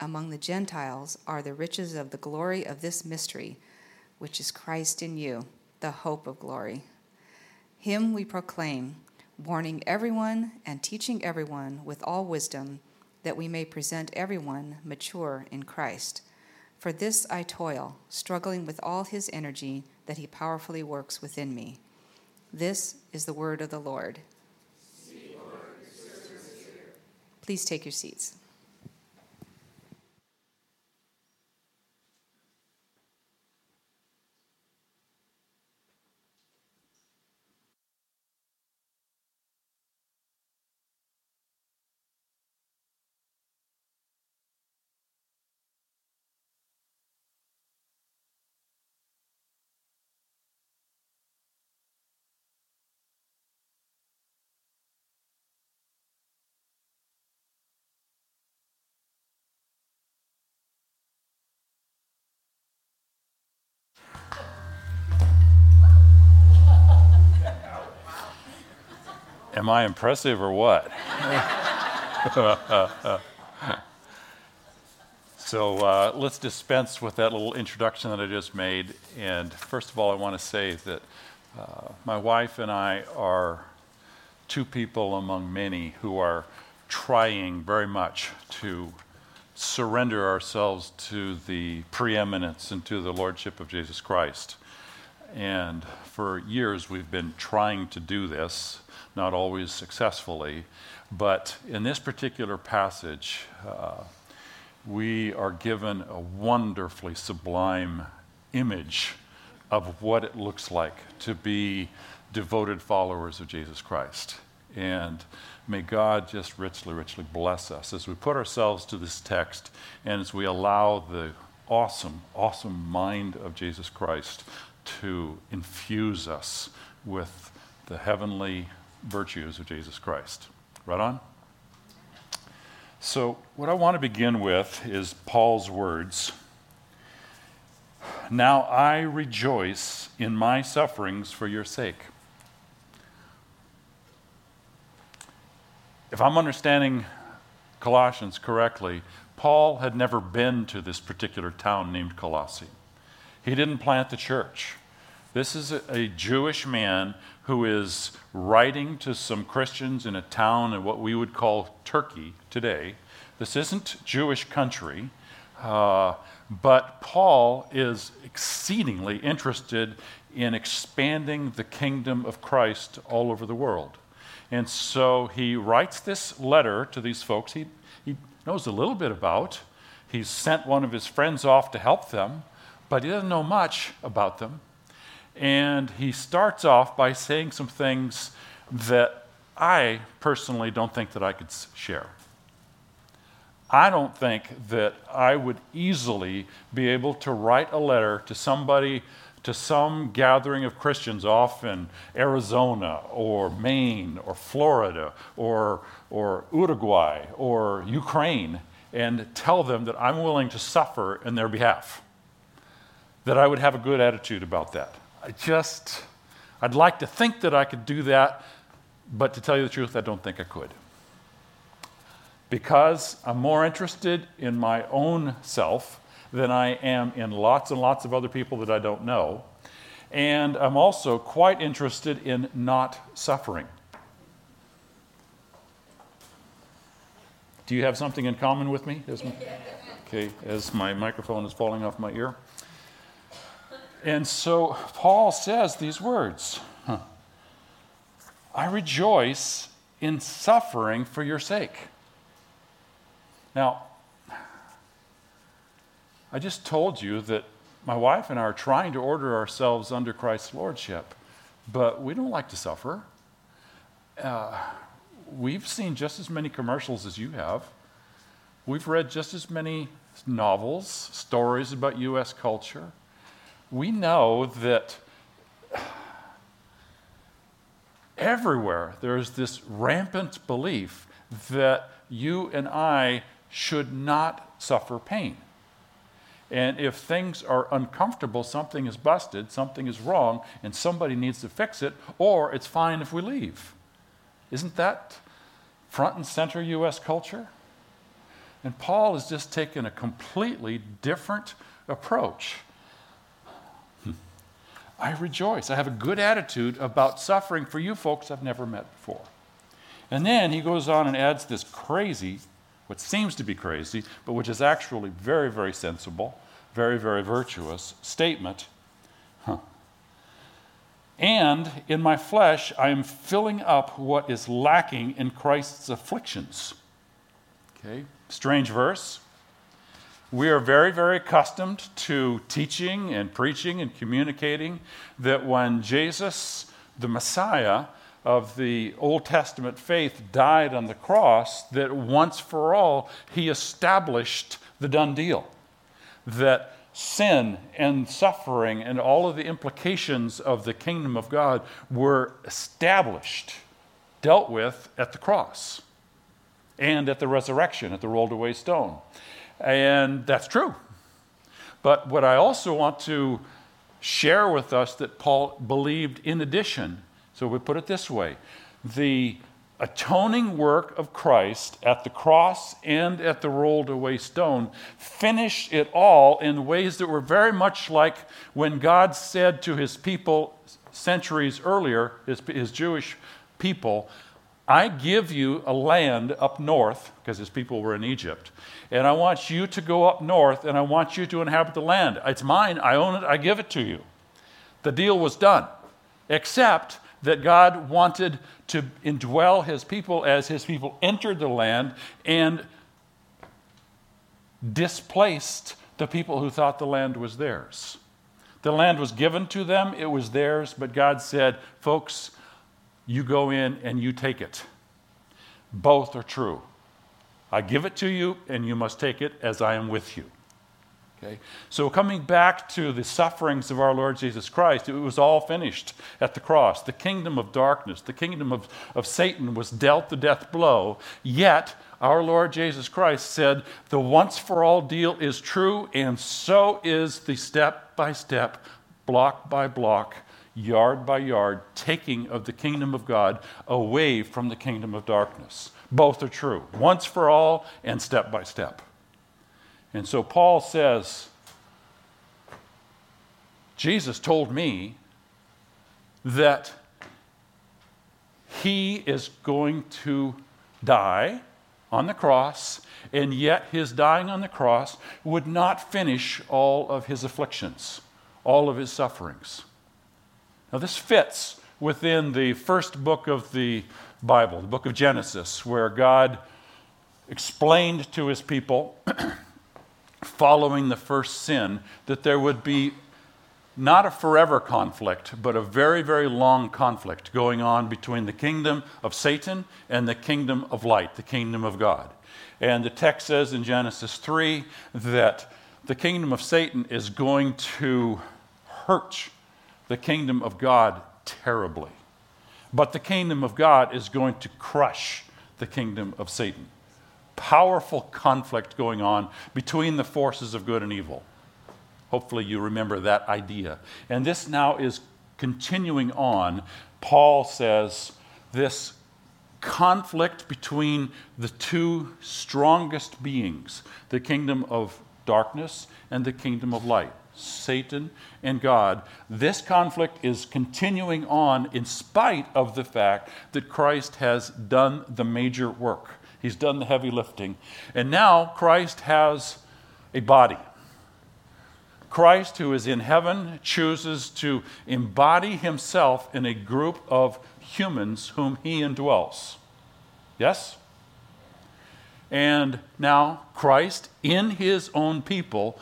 among the Gentiles are the riches of the glory of this mystery, which is Christ in you, the hope of glory. Him we proclaim, warning everyone and teaching everyone with all wisdom, that we may present everyone mature in Christ. For this I toil, struggling with all his energy that he powerfully works within me. This is the word of the Lord. Please take your seats. Am I impressive or what? so uh, let's dispense with that little introduction that I just made. And first of all, I want to say that uh, my wife and I are two people among many who are trying very much to surrender ourselves to the preeminence and to the lordship of Jesus Christ. And for years, we've been trying to do this not always successfully. But in this particular passage, uh, we are given a wonderfully sublime image of what it looks like to be devoted followers of Jesus Christ. And may God just richly, richly bless us as we put ourselves to this text and as we allow the awesome, awesome mind of Jesus Christ to infuse us with the heavenly virtues of Jesus Christ. Right on? So, what I want to begin with is Paul's words. Now I rejoice in my sufferings for your sake. If I'm understanding Colossians correctly, Paul had never been to this particular town named Colossae. He didn't plant the church. This is a, a Jewish man who is writing to some Christians in a town in what we would call Turkey today. This isn't Jewish country, uh, but Paul is exceedingly interested in expanding the kingdom of Christ all over the world. And so he writes this letter to these folks he, he knows a little bit about. He's sent one of his friends off to help them, but he doesn't know much about them. And he starts off by saying some things that I personally don't think that I could share. I don't think that I would easily be able to write a letter to somebody, to some gathering of Christians off in Arizona or Maine or Florida or, or Uruguay or Ukraine and tell them that I'm willing to suffer in their behalf. That I would have a good attitude about that. I just, I'd like to think that I could do that, but to tell you the truth, I don't think I could. Because I'm more interested in my own self than I am in lots and lots of other people that I don't know. And I'm also quite interested in not suffering. Do you have something in common with me? Okay, as my microphone is falling off my ear. And so Paul says these words I rejoice in suffering for your sake. Now, I just told you that my wife and I are trying to order ourselves under Christ's lordship, but we don't like to suffer. Uh, we've seen just as many commercials as you have. We've read just as many novels, stories about U.S. culture. We know that everywhere there's this rampant belief that you and I should not suffer pain. And if things are uncomfortable, something is busted, something is wrong, and somebody needs to fix it, or it's fine if we leave. Isn't that front and center U.S. culture? And Paul has just taken a completely different approach. I rejoice. I have a good attitude about suffering for you folks I've never met before. And then he goes on and adds this crazy, what seems to be crazy, but which is actually very, very sensible, very, very virtuous statement. Huh. And in my flesh, I am filling up what is lacking in Christ's afflictions. Okay, strange verse. We are very, very accustomed to teaching and preaching and communicating that when Jesus, the Messiah of the Old Testament faith, died on the cross, that once for all, he established the done deal. That sin and suffering and all of the implications of the kingdom of God were established, dealt with at the cross and at the resurrection, at the rolled away stone. And that's true. But what I also want to share with us that Paul believed in addition, so we put it this way the atoning work of Christ at the cross and at the rolled away stone finished it all in ways that were very much like when God said to his people centuries earlier, his, his Jewish people, I give you a land up north, because his people were in Egypt, and I want you to go up north and I want you to inhabit the land. It's mine, I own it, I give it to you. The deal was done, except that God wanted to indwell his people as his people entered the land and displaced the people who thought the land was theirs. The land was given to them, it was theirs, but God said, Folks, you go in and you take it. Both are true. I give it to you, and you must take it as I am with you. Okay? So, coming back to the sufferings of our Lord Jesus Christ, it was all finished at the cross. The kingdom of darkness, the kingdom of, of Satan was dealt the death blow, yet our Lord Jesus Christ said, The once for all deal is true, and so is the step by step, block by block, yard by yard taking of the kingdom of God away from the kingdom of darkness. Both are true, once for all and step by step. And so Paul says, Jesus told me that he is going to die on the cross, and yet his dying on the cross would not finish all of his afflictions, all of his sufferings. Now, this fits within the first book of the Bible, the book of Genesis, where God explained to his people following the first sin that there would be not a forever conflict, but a very, very long conflict going on between the kingdom of Satan and the kingdom of light, the kingdom of God. And the text says in Genesis 3 that the kingdom of Satan is going to hurt the kingdom of God terribly. But the kingdom of God is going to crush the kingdom of Satan powerful conflict going on between the forces of good and evil. Hopefully, you remember that idea. And this now is continuing on. Paul says this conflict between the two strongest beings, the kingdom of darkness and the kingdom of light. Satan and God. This conflict is continuing on in spite of the fact that Christ has done the major work. He's done the heavy lifting. And now Christ has a body. Christ, who is in heaven, chooses to embody himself in a group of humans whom he indwells. Yes? And now Christ, in his own people,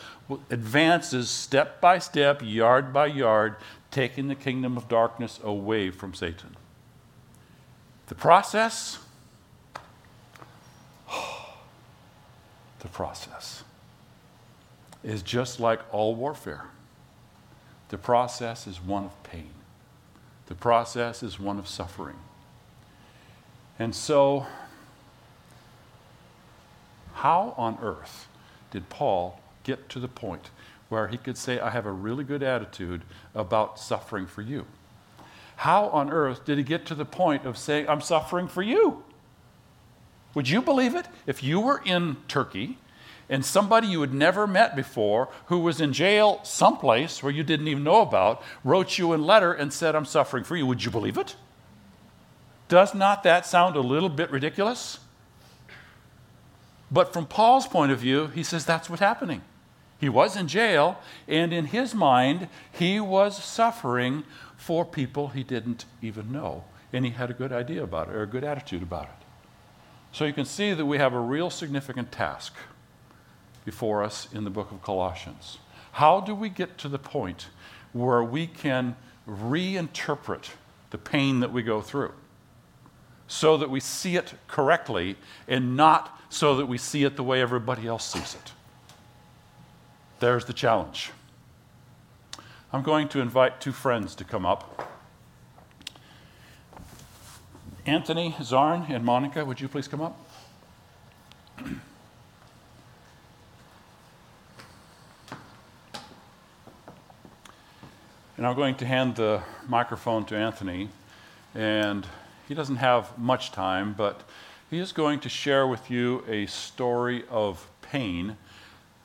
advances step by step, yard by yard, taking the kingdom of darkness away from Satan. The process the process is just like all warfare. The process is one of pain, the process is one of suffering. And so, how on earth did Paul get to the point where he could say, I have a really good attitude about suffering for you? How on earth did he get to the point of saying, I'm suffering for you? Would you believe it? If you were in Turkey and somebody you had never met before who was in jail someplace where you didn't even know about wrote you a letter and said, I'm suffering for you, would you believe it? Does not that sound a little bit ridiculous? But from Paul's point of view, he says that's what's happening. He was in jail, and in his mind, he was suffering for people he didn't even know. And he had a good idea about it, or a good attitude about it. So you can see that we have a real significant task before us in the book of Colossians. How do we get to the point where we can reinterpret the pain that we go through so that we see it correctly and not so that we see it the way everybody else sees it? There's the challenge. I'm going to invite two friends to come up. Anthony Zarn and Monica, would you please come up? And I'm going to hand the microphone to Anthony. And he doesn't have much time, but he is going to share with you a story of pain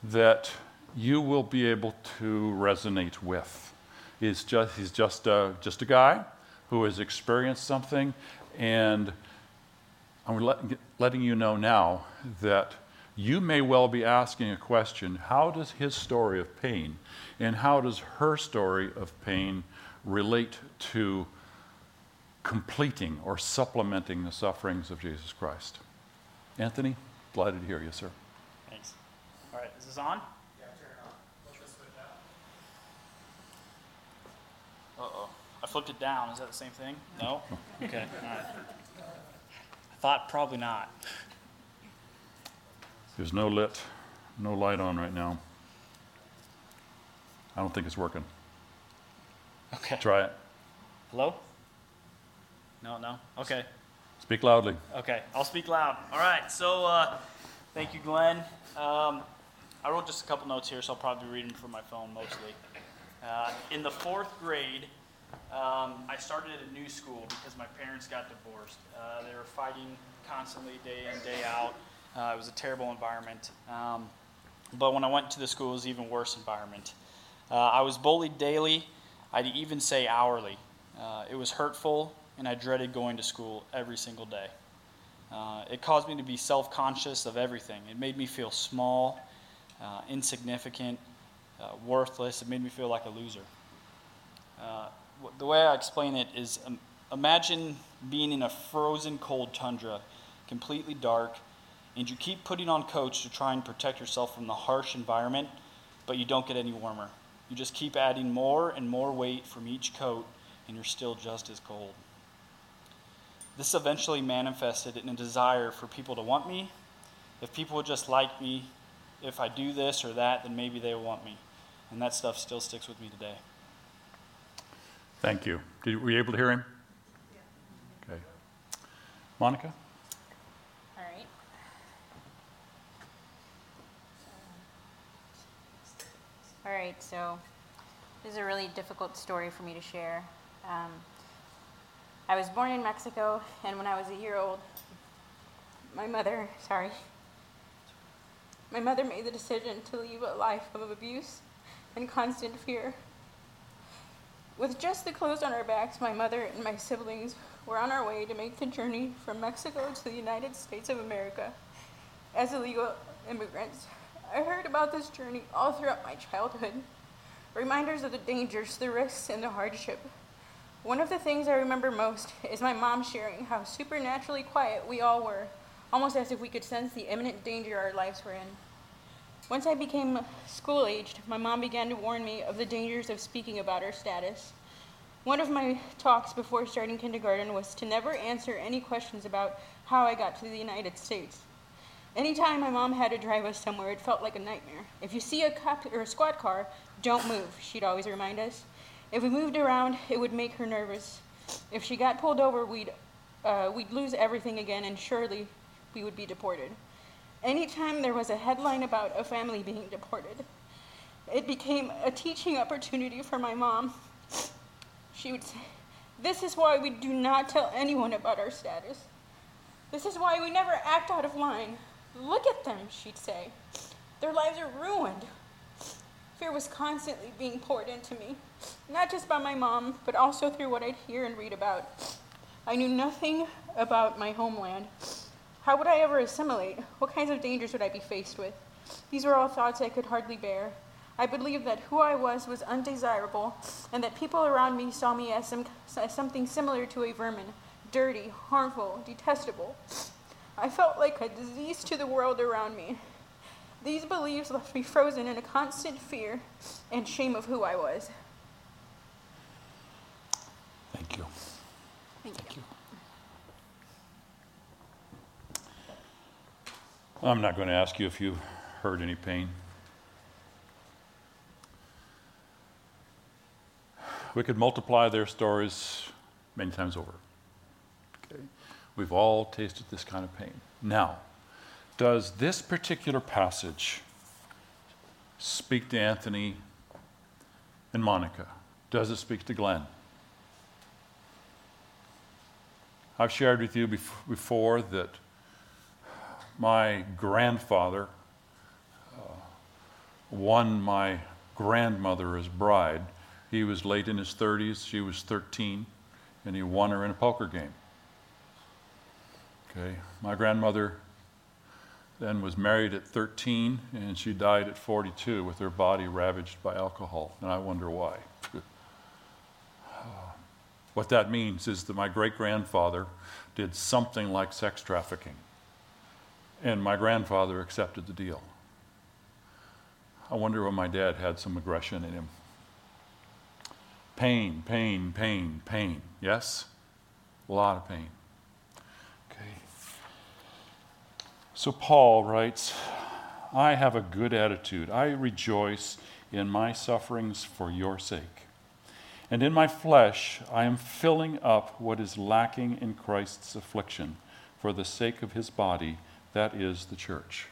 that you will be able to resonate with. He's just, he's just, a, just a guy who has experienced something, and I'm let, letting you know now that you may well be asking a question how does his story of pain and how does her story of pain relate to completing or supplementing the sufferings of Jesus Christ? Anthony, delighted to hear you, sir. Thanks. All right, is this on? Yeah, turn it on. Flip this switch out. Uh oh. I flipped it down. Is that the same thing? No? Okay. All right. I thought probably not. There's no lit, no light on right now. I don't think it's working. Okay. Try it. Hello? No, no? Okay. Speak loudly. Okay. I'll speak loud. All right. So, uh, thank you, Glenn. Um, I wrote just a couple notes here, so I'll probably read them from my phone mostly. Uh, in the fourth grade, um, I started at a new school because my parents got divorced. Uh, they were fighting constantly, day in, day out. Uh, it was a terrible environment. Um, but when I went to the school, it was an even worse environment. Uh, I was bullied daily, I'd even say hourly. Uh, it was hurtful, and I dreaded going to school every single day. Uh, it caused me to be self conscious of everything. It made me feel small, uh, insignificant, uh, worthless. It made me feel like a loser. Uh, the way I explain it is um, imagine being in a frozen cold tundra, completely dark, and you keep putting on coats to try and protect yourself from the harsh environment, but you don't get any warmer. You just keep adding more and more weight from each coat, and you're still just as cold. This eventually manifested in a desire for people to want me. If people would just like me, if I do this or that, then maybe they will want me. And that stuff still sticks with me today. Thank you. Did, were you able to hear him? Yeah. Okay. Monica? All right. All right, so this is a really difficult story for me to share. Um, I was born in Mexico, and when I was a year old, my mother, sorry, my mother made the decision to leave a life of abuse and constant fear. With just the clothes on our backs, my mother and my siblings were on our way to make the journey from Mexico to the United States of America as illegal immigrants. I heard about this journey all throughout my childhood. Reminders of the dangers, the risks, and the hardship. One of the things I remember most is my mom sharing how supernaturally quiet we all were, almost as if we could sense the imminent danger our lives were in. Once I became school aged, my mom began to warn me of the dangers of speaking about our status. One of my talks before starting kindergarten was to never answer any questions about how I got to the United States. Anytime my mom had to drive us somewhere, it felt like a nightmare. If you see a cop or a squad car, don't move, she'd always remind us. If we moved around, it would make her nervous. If she got pulled over, we'd, uh, we'd lose everything again, and surely we would be deported. Anytime there was a headline about a family being deported, it became a teaching opportunity for my mom. She would say, This is why we do not tell anyone about our status. This is why we never act out of line. Look at them, she'd say. Their lives are ruined. Fear was constantly being poured into me, not just by my mom, but also through what I'd hear and read about. I knew nothing about my homeland. How would I ever assimilate? What kinds of dangers would I be faced with? These were all thoughts I could hardly bear. I believed that who I was was undesirable, and that people around me saw me as, some, as something similar to a vermin, dirty, harmful, detestable. I felt like a disease to the world around me. These beliefs left me frozen in a constant fear and shame of who I was. Thank you. Thank, Thank you. you. I'm not going to ask you if you've heard any pain. We could multiply their stories many times over. Okay? We've all tasted this kind of pain. Now, does this particular passage speak to Anthony and Monica? Does it speak to Glenn? I've shared with you before that my grandfather uh, won my grandmother as bride. He was late in his 30s, she was 13, and he won her in a poker game. Okay, my grandmother then was married at 13, and she died at 42 with her body ravaged by alcohol. And I wonder why. what that means is that my great grandfather did something like sex trafficking, and my grandfather accepted the deal. I wonder when my dad had some aggression in him. Pain, pain, pain, pain. Yes? A lot of pain. So Paul writes, I have a good attitude. I rejoice in my sufferings for your sake. And in my flesh, I am filling up what is lacking in Christ's affliction for the sake of his body, that is the church.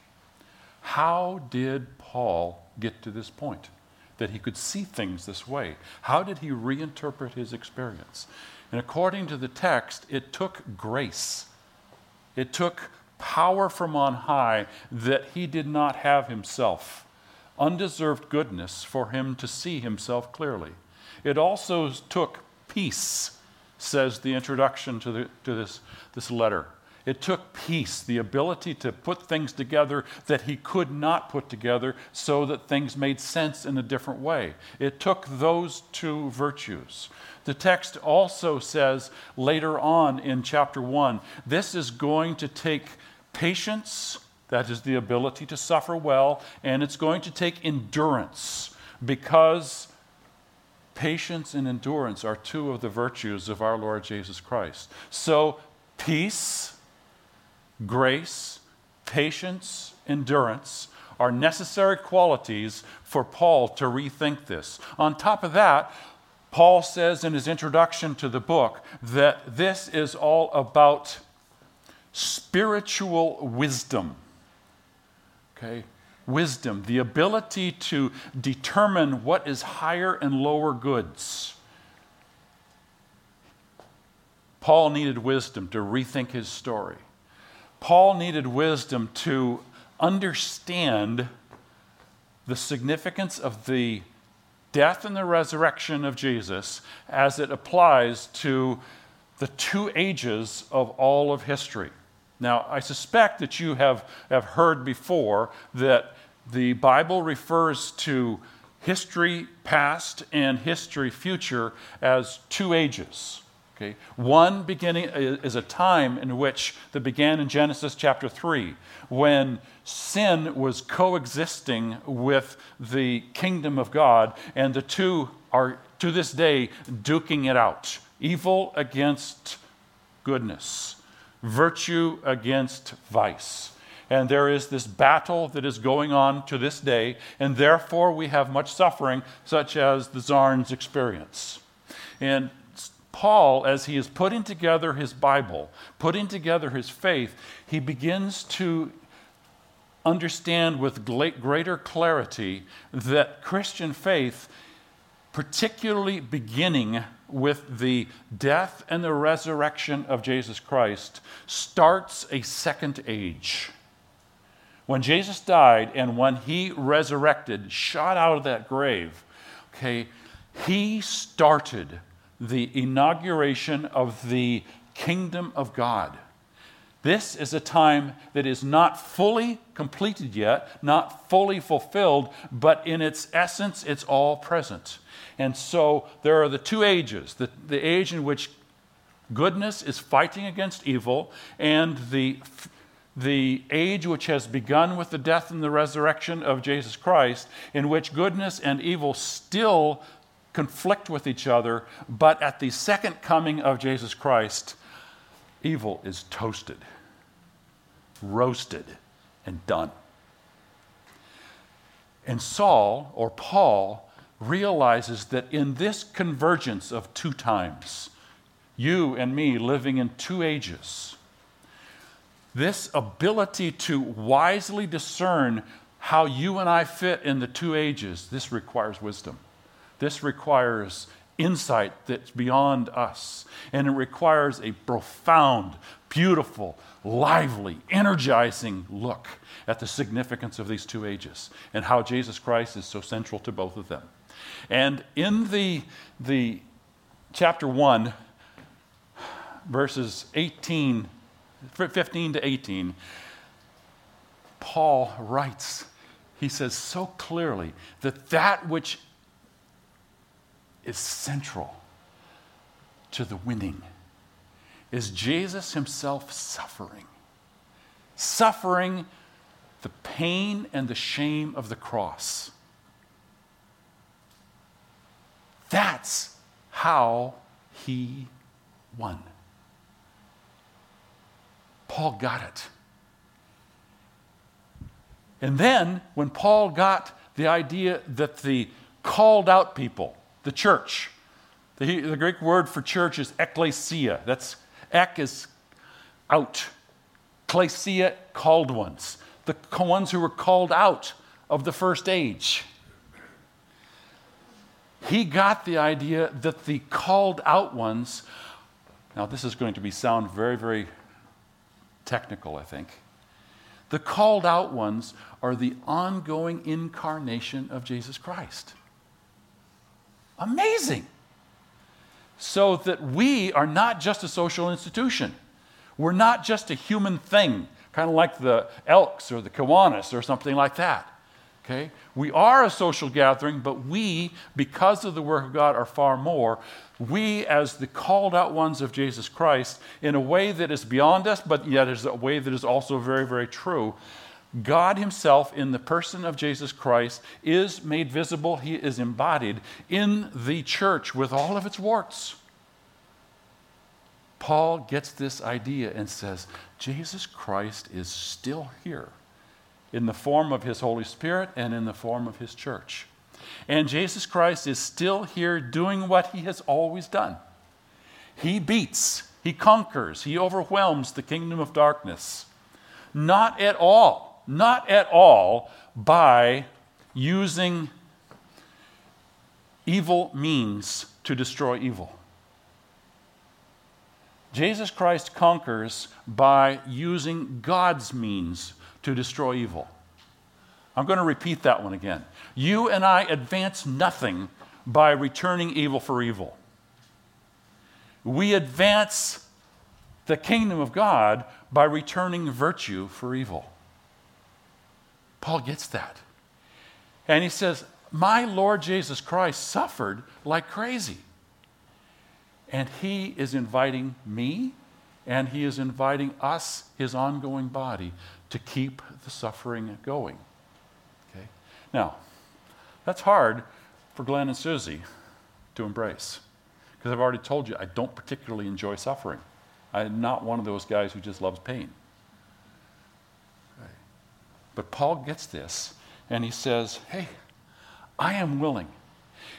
How did Paul get to this point? That he could see things this way? How did he reinterpret his experience? And according to the text, it took grace. It took power from on high that he did not have himself, undeserved goodness for him to see himself clearly. It also took peace, says the introduction to, the, to this, this letter. It took peace, the ability to put things together that he could not put together so that things made sense in a different way. It took those two virtues. The text also says later on in chapter 1 this is going to take patience, that is the ability to suffer well, and it's going to take endurance because patience and endurance are two of the virtues of our Lord Jesus Christ. So, peace, grace, patience, endurance are necessary qualities for Paul to rethink this. On top of that, Paul says in his introduction to the book that this is all about spiritual wisdom. Okay? Wisdom, the ability to determine what is higher and lower goods. Paul needed wisdom to rethink his story. Paul needed wisdom to understand the significance of the death and the resurrection of Jesus as it applies to the two ages of all of history. Now, I suspect that you have, have heard before that the Bible refers to history past and history future as two ages. Okay? One beginning is a time in which that began in Genesis chapter 3, when sin was coexisting with the kingdom of God, and the two are to this day duking it out evil against goodness virtue against vice. And there is this battle that is going on to this day, and therefore we have much suffering, such as the Czar's experience. And Paul, as he is putting together his Bible, putting together his faith, he begins to understand with greater clarity that Christian faith, particularly beginning with the death and the resurrection of Jesus Christ, starts a second age. When Jesus died and when he resurrected, shot out of that grave, okay, he started the inauguration of the kingdom of God. This is a time that is not fully completed yet, not fully fulfilled, but in its essence, it's all present. And so there are the two ages the, the age in which goodness is fighting against evil, and the, the age which has begun with the death and the resurrection of Jesus Christ, in which goodness and evil still conflict with each other, but at the second coming of Jesus Christ, evil is toasted roasted, and done. And Saul, or Paul, realizes that in this convergence of two times, you and me living in two ages, this ability to wisely discern how you and I fit in the two ages, this requires wisdom. This requires insight that's beyond us. And it requires a profound, beautiful, lively, energizing look at the significance of these two ages and how Jesus Christ is so central to both of them. And in the, the chapter 1, verses 18, 15 to 18, Paul writes, he says so clearly that that which is central to the winning is Jesus himself suffering. Suffering the pain and the shame of the cross. That's how he won. Paul got it. And then, when Paul got the idea that the called out people, the church, the, the Greek word for church is ekklesia. That's Ek is out. Klesia, called ones. The ones who were called out of the first age. He got the idea that the called out ones, now this is going to be sound very, very technical, I think. The called out ones are the ongoing incarnation of Jesus Christ. Amazing so that we are not just a social institution. We're not just a human thing, kind of like the Elks or the Kiwanis or something like that. Okay? We are a social gathering, but we, because of the work of God, are far more. We, as the called out ones of Jesus Christ, in a way that is beyond us, but yet is a way that is also very, very true, God Himself, in the person of Jesus Christ, is made visible, He is embodied in the church with all of its warts. Paul gets this idea and says, Jesus Christ is still here in the form of His Holy Spirit and in the form of His church. And Jesus Christ is still here doing what He has always done. He beats, He conquers, He overwhelms the kingdom of darkness. Not at all not at all by using evil means to destroy evil. Jesus Christ conquers by using God's means to destroy evil. I'm going to repeat that one again. You and I advance nothing by returning evil for evil. We advance the kingdom of God by returning virtue for evil. Paul gets that. And he says, My Lord Jesus Christ suffered like crazy. And he is inviting me and he is inviting us, his ongoing body, to keep the suffering going. Okay? Now, that's hard for Glenn and Susie to embrace. Because I've already told you, I don't particularly enjoy suffering. I'm not one of those guys who just loves pain. But Paul gets this and he says, Hey, I am willing.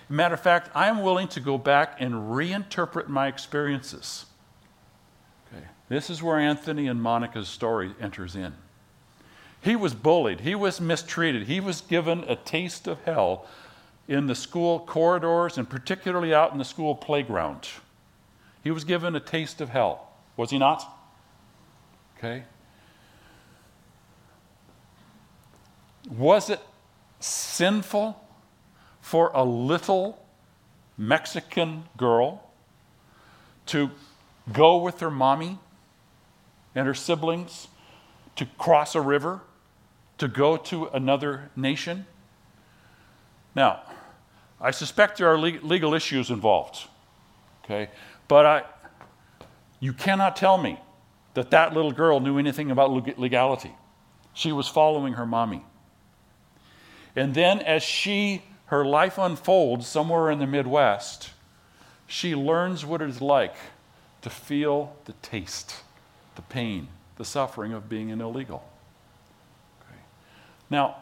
Matter of fact, I am willing to go back and reinterpret my experiences. Okay. This is where Anthony and Monica's story enters in. He was bullied, he was mistreated, he was given a taste of hell in the school corridors and particularly out in the school playground. He was given a taste of hell, was he not? Okay. Was it sinful for a little Mexican girl to go with her mommy and her siblings to cross a river, to go to another nation? Now, I suspect there are legal issues involved, okay? But I, you cannot tell me that that little girl knew anything about legality. She was following her mommy. And then as she her life unfolds somewhere in the Midwest, she learns what it is like to feel the taste, the pain, the suffering of being an illegal. Okay. Now,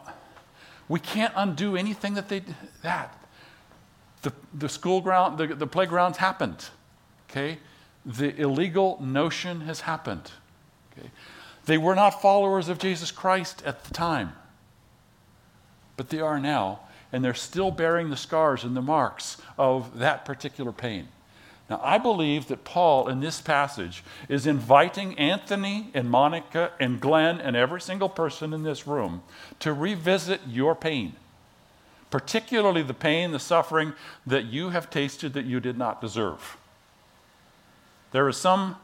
we can't undo anything that they that. The, the school ground, the, the playgrounds happened. Okay? The illegal notion has happened. Okay? They were not followers of Jesus Christ at the time but they are now, and they're still bearing the scars and the marks of that particular pain. Now, I believe that Paul in this passage is inviting Anthony and Monica and Glenn and every single person in this room to revisit your pain, particularly the pain, the suffering that you have tasted that you did not deserve. There is some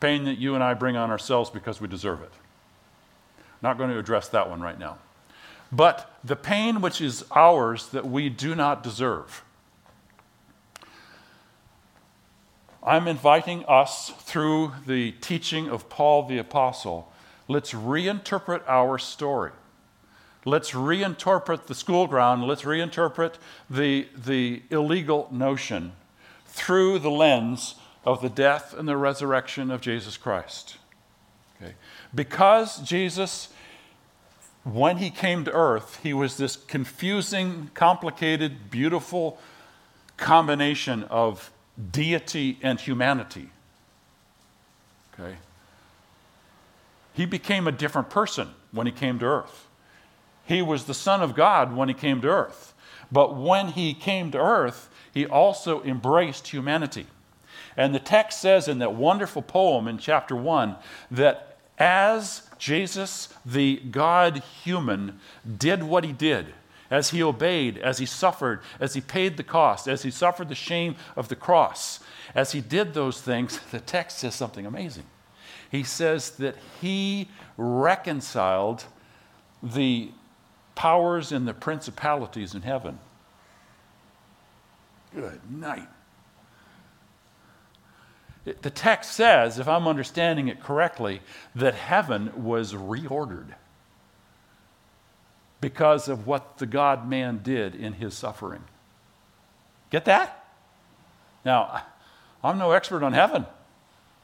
pain that you and I bring on ourselves because we deserve it. Not going to address that one right now but the pain which is ours that we do not deserve. I'm inviting us through the teaching of Paul the Apostle. Let's reinterpret our story. Let's reinterpret the school ground. Let's reinterpret the, the illegal notion through the lens of the death and the resurrection of Jesus Christ. Okay? Because Jesus when he came to earth, he was this confusing, complicated, beautiful combination of deity and humanity. Okay? He became a different person when he came to earth. He was the Son of God when he came to earth. But when he came to earth, he also embraced humanity. And the text says in that wonderful poem in chapter 1 that as Jesus, the God human, did what he did as he obeyed, as he suffered, as he paid the cost, as he suffered the shame of the cross. As he did those things, the text says something amazing. He says that he reconciled the powers and the principalities in heaven. Good night the text says, if I'm understanding it correctly, that heaven was reordered because of what the God man did in his suffering. Get that? Now, I'm no expert on heaven.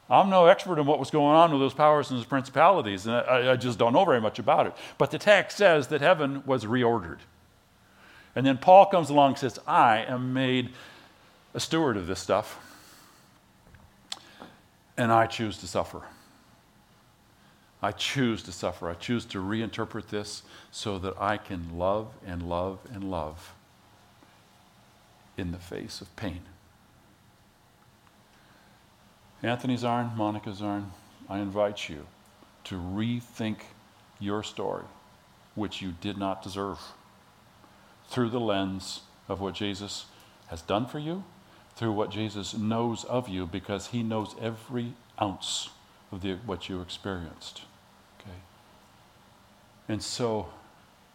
I'm no expert in what was going on with those powers and those principalities, and I, I just don't know very much about it. But the text says that heaven was reordered. And then Paul comes along and says, I am made a steward of this stuff and I choose to suffer. I choose to suffer. I choose to reinterpret this so that I can love and love and love in the face of pain. Anthony Zarn, Monica Zarn, I invite you to rethink your story, which you did not deserve, through the lens of what Jesus has done for you through what Jesus knows of you because he knows every ounce of the, what you experienced. Okay? And so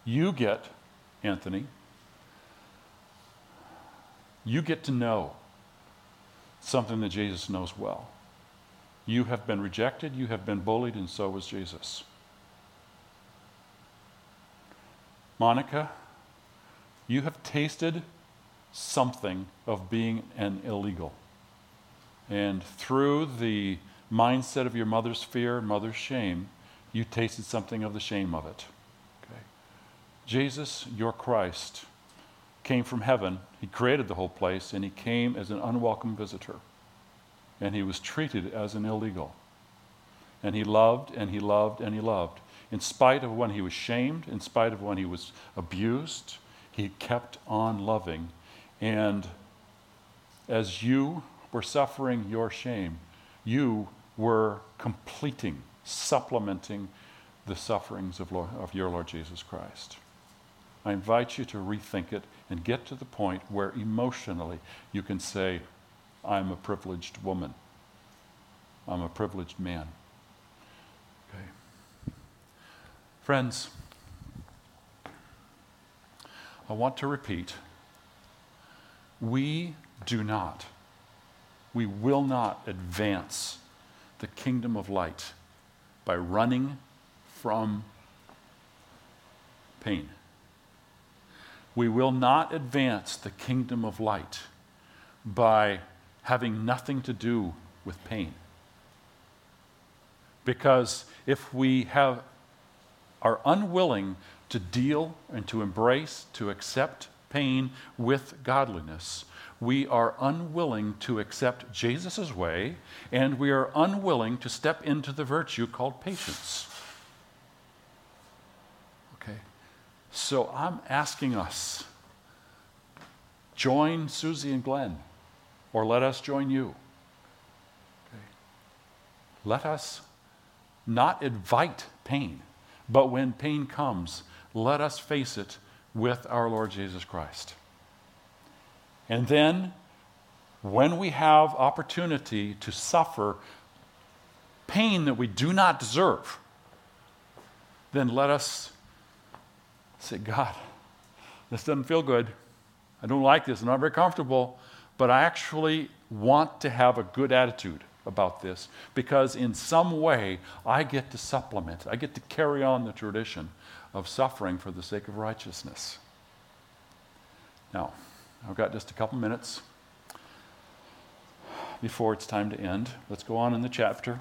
you get, Anthony, you get to know something that Jesus knows well. You have been rejected, you have been bullied, and so was Jesus. Monica, you have tasted something of being an illegal. And through the mindset of your mother's fear, mother's shame, you tasted something of the shame of it. Okay? Jesus, your Christ, came from heaven. He created the whole place, and he came as an unwelcome visitor. And he was treated as an illegal. And he loved, and he loved, and he loved. In spite of when he was shamed, in spite of when he was abused, he kept on loving. And as you were suffering your shame, you were completing, supplementing the sufferings of, Lord, of your Lord Jesus Christ. I invite you to rethink it and get to the point where emotionally you can say, I'm a privileged woman. I'm a privileged man. Okay. Friends, I want to repeat we do not, we will not advance the kingdom of light by running from pain. We will not advance the kingdom of light by having nothing to do with pain. Because if we have, are unwilling to deal and to embrace, to accept pain with godliness, we are unwilling to accept Jesus' way, and we are unwilling to step into the virtue called patience. Okay? So I'm asking us join Susie and Glenn, or let us join you. Okay? Let us not invite pain, but when pain comes, let us face it with our Lord Jesus Christ. And then, when we have opportunity to suffer pain that we do not deserve, then let us say, God, this doesn't feel good. I don't like this. I'm not very comfortable. But I actually want to have a good attitude about this because, in some way, I get to supplement, I get to carry on the tradition of suffering for the sake of righteousness. Now, I've got just a couple minutes before it's time to end. Let's go on in the chapter.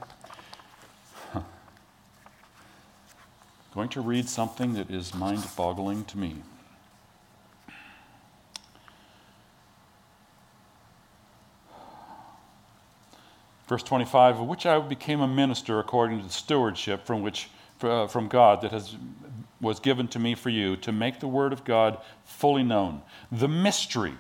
Going to read something that is mind boggling to me. Verse 25, of which I became a minister according to the stewardship from which uh, from God that has was given to me for you to make the word of God fully known, the mystery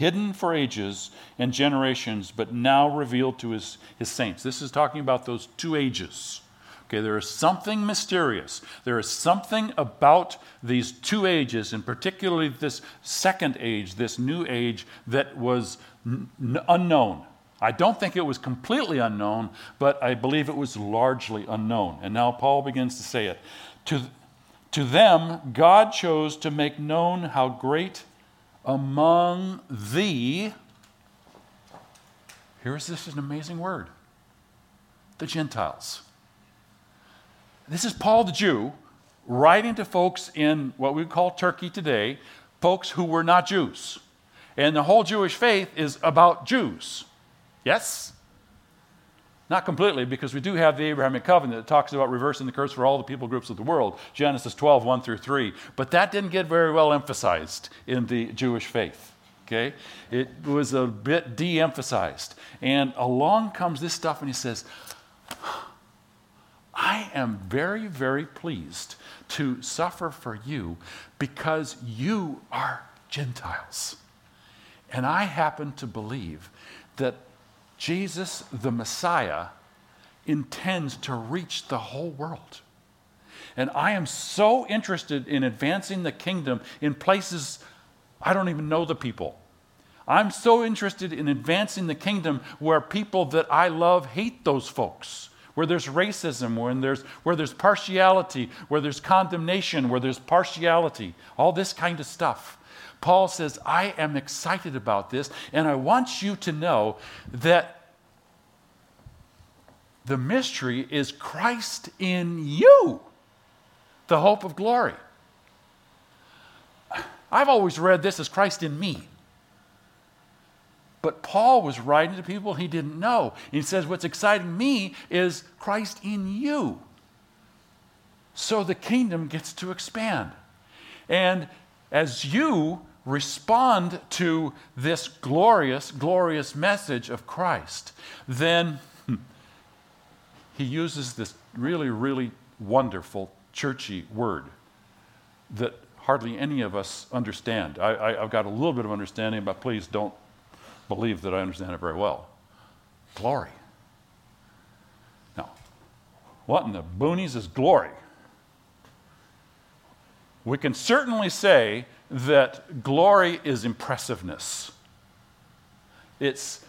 hidden for ages and generations, but now revealed to his, his saints. This is talking about those two ages. Okay, there is something mysterious. There is something about these two ages, and particularly this second age, this new age, that was n- unknown. I don't think it was completely unknown, but I believe it was largely unknown. And now Paul begins to say it. To, to them, God chose to make known how great among thee, here's this an amazing word the Gentiles. This is Paul the Jew writing to folks in what we call Turkey today, folks who were not Jews. And the whole Jewish faith is about Jews. Yes? Not completely, because we do have the Abrahamic covenant that talks about reversing the curse for all the people groups of the world, Genesis 12, 1 through 3. But that didn't get very well emphasized in the Jewish faith. Okay? It was a bit de emphasized. And along comes this stuff, and he says, I am very, very pleased to suffer for you because you are Gentiles. And I happen to believe that Jesus, the Messiah, intends to reach the whole world. And I am so interested in advancing the kingdom in places I don't even know the people. I'm so interested in advancing the kingdom where people that I love hate those folks, where there's racism, where there's, where there's partiality, where there's condemnation, where there's partiality, all this kind of stuff. Paul says, I am excited about this, and I want you to know that the mystery is Christ in you, the hope of glory. I've always read this as Christ in me. But Paul was writing to people he didn't know. He says, What's exciting me is Christ in you. so the kingdom gets to expand. And as you respond to this glorious, glorious message of Christ, then he uses this really, really wonderful, churchy word that hardly any of us understand. I, have got a little bit of understanding, but please don't believe that I understand it very well. Glory. Now, what in the boonies is glory? We can certainly say that glory is impressiveness. It's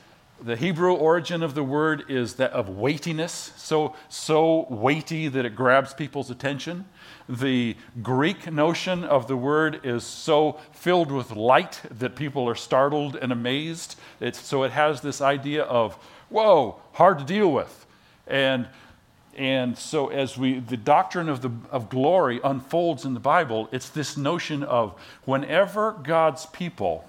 the Hebrew origin of the word is that of weightiness, so, so weighty that it grabs people's attention. The Greek notion of the word is so filled with light that people are startled and amazed. It's, so it has this idea of, whoa, hard to deal with. And, and so as we, the doctrine of, the, of glory unfolds in the Bible, it's this notion of whenever God's people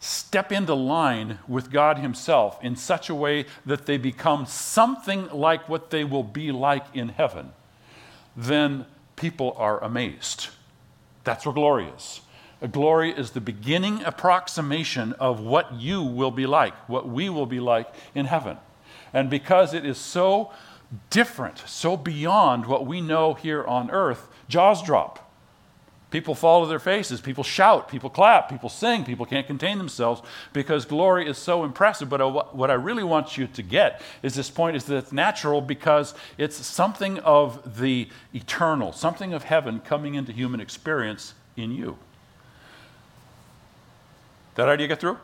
step into line with God Himself in such a way that they become something like what they will be like in heaven, then people are amazed. That's what glory is. A glory is the beginning approximation of what you will be like, what we will be like in heaven. And because it is so different, so beyond what we know here on earth, jaws drop. People fall to their faces, people shout, people clap, people sing, people can't contain themselves because glory is so impressive. But what I really want you to get is this point is that it's natural because it's something of the eternal, something of heaven coming into human experience in you. That idea get through?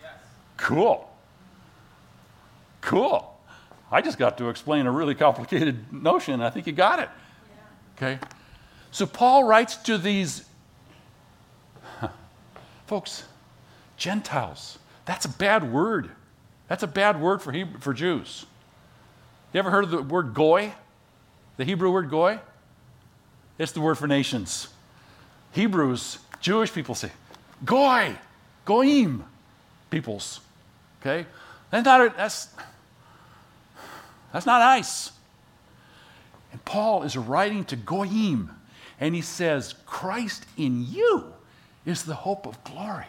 Yes. Cool. Cool. I just got to explain a really complicated notion. I think you got it. Yeah. Okay. So Paul writes to these folks, Gentiles. That's a bad word. That's a bad word for, Hebrew, for Jews. You ever heard of the word goy? The Hebrew word goy? It's the word for nations. Hebrews, Jewish people say, goy, goyim, peoples. Okay? That's not, that's, that's not nice. And Paul is writing to goyim, and he says, Christ in you is the hope of glory.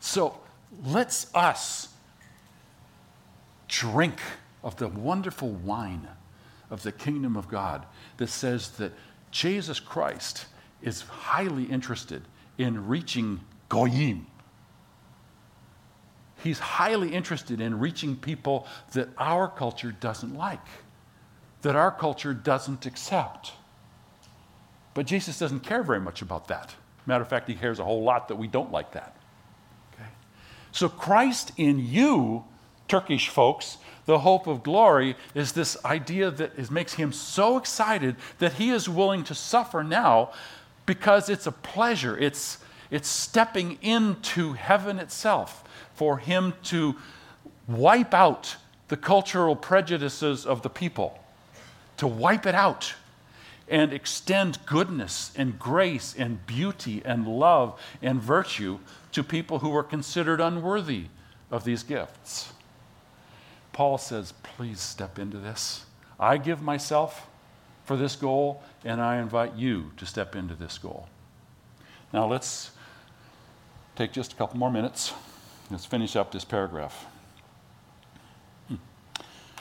So let's us drink of the wonderful wine of the kingdom of God that says that Jesus Christ is highly interested in reaching Goyim. He's highly interested in reaching people that our culture doesn't like, that our culture doesn't accept. But Jesus doesn't care very much about that. Matter of fact, he cares a whole lot that we don't like that. Okay? So, Christ in you, Turkish folks, the hope of glory is this idea that is, makes him so excited that he is willing to suffer now because it's a pleasure. It's, it's stepping into heaven itself for him to wipe out the cultural prejudices of the people, to wipe it out and extend goodness and grace and beauty and love and virtue to people who are considered unworthy of these gifts. Paul says, please step into this. I give myself for this goal, and I invite you to step into this goal. Now, let's take just a couple more minutes. Let's finish up this paragraph.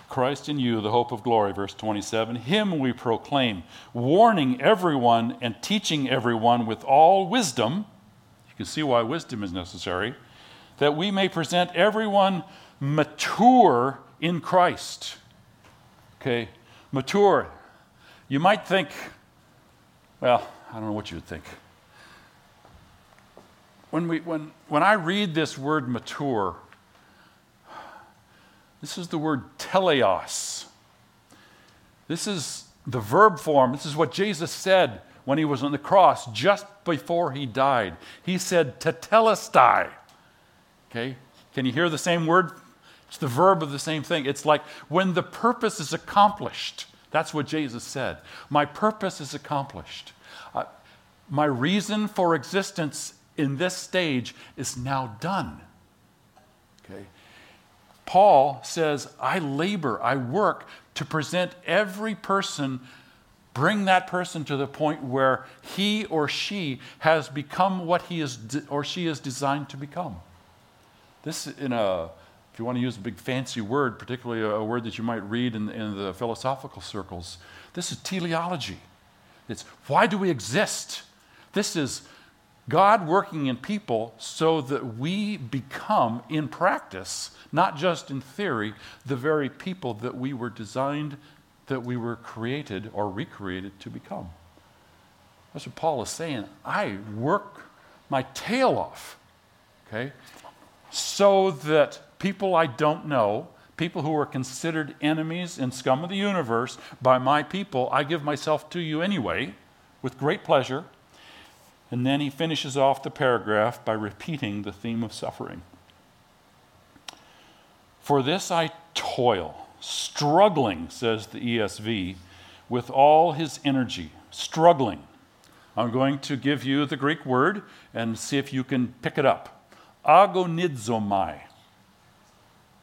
Christ in you, the hope of glory, verse 27. Him we proclaim, warning everyone and teaching everyone with all wisdom. You can see why wisdom is necessary, that we may present everyone mature in Christ. Okay, mature. You might think, well, I don't know what you would think. When, we, when, when I read this word mature, this is the word teleos. This is the verb form. This is what Jesus said when he was on the cross just before he died. He said tetelestai. Okay? Can you hear the same word? It's the verb of the same thing. It's like when the purpose is accomplished. That's what Jesus said. My purpose is accomplished. Uh, my reason for existence in this stage is now done. Okay? Paul says, I labor, I work to present every person, bring that person to the point where he or she has become what he is de- or she is designed to become. This, in a, if you want to use a big fancy word, particularly a, word that you might read in, in the philosophical circles, this is teleology. It's why do we exist? This is God working in people so that we become, in practice, not just in theory, the very people that we were designed, that we were created or recreated to become. That's what Paul is saying. I work my tail off, okay, so that people I don't know, people who are considered enemies and scum of the universe by my people, I give myself to you anyway, with great pleasure and then he finishes off the paragraph by repeating the theme of suffering. For this I toil, struggling, says the ESV, with all his energy, struggling. I'm going to give you the Greek word and see if you can pick it up. Agonizomai.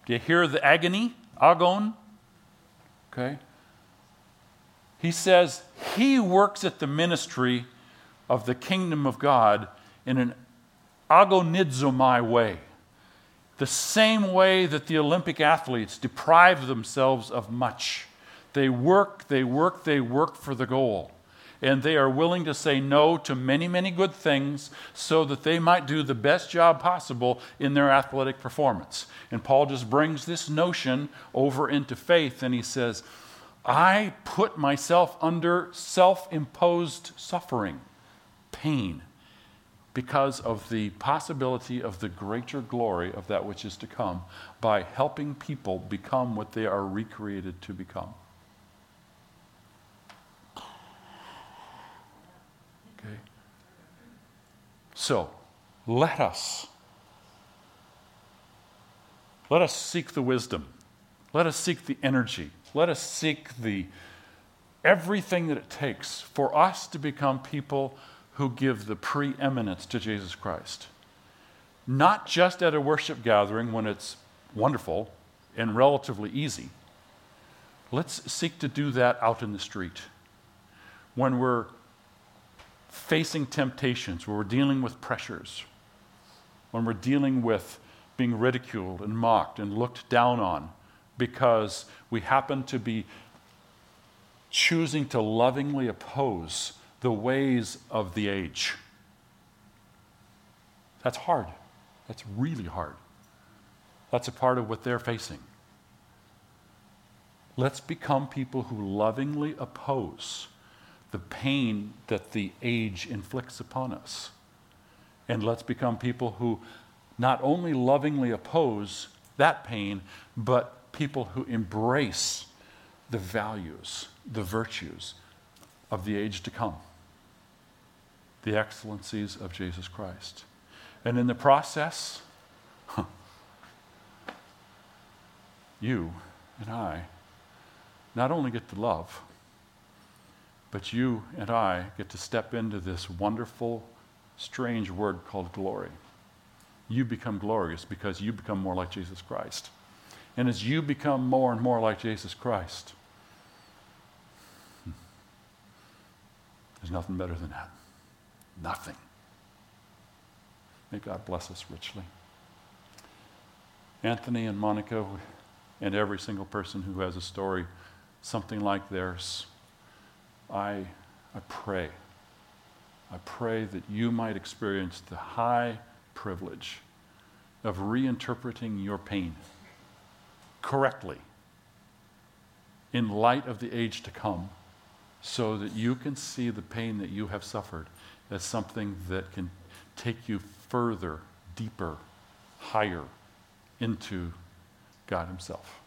Do you hear the agony? Agon? Okay. He says he works at the ministry of the kingdom of God in an agonizomai way. The same way that the Olympic athletes deprive themselves of much. They work, they work, they work for the goal. And they are willing to say no to many, many good things so that they might do the best job possible in their athletic performance. And Paul just brings this notion over into faith and he says, I put myself under self imposed suffering pain because of the possibility of the greater glory of that which is to come by helping people become what they are recreated to become. Okay? So, let us. Let us seek the wisdom. Let us seek the energy. Let us seek the everything that it takes for us to become people who give the preeminence to Jesus Christ. Not just at a worship gathering when it's wonderful and relatively easy. Let's seek to do that out in the street. When we're facing temptations, when we're dealing with pressures, when we're dealing with being ridiculed and mocked and looked down on because we happen to be choosing to lovingly oppose the ways of the age. That's hard. That's really hard. That's a part of what they're facing. Let's become people who lovingly oppose the pain that the age inflicts upon us. And let's become people who not only lovingly oppose that pain, but people who embrace the values, the virtues, of the age to come the excellencies of Jesus Christ. And in the process, huh, you and I not only get to love, but you and I get to step into this wonderful, strange word called glory. You become glorious because you become more like Jesus Christ. And as you become more and more like Jesus Christ, hmm, There's nothing better than that. Nothing. May God bless us richly. Anthony and Monica and every single person who has a story something like theirs, I, I pray. I pray that you might experience the high privilege of reinterpreting your pain correctly in light of the age to come so that you can see the pain that you have suffered as something that can take you further, deeper, higher into God Himself.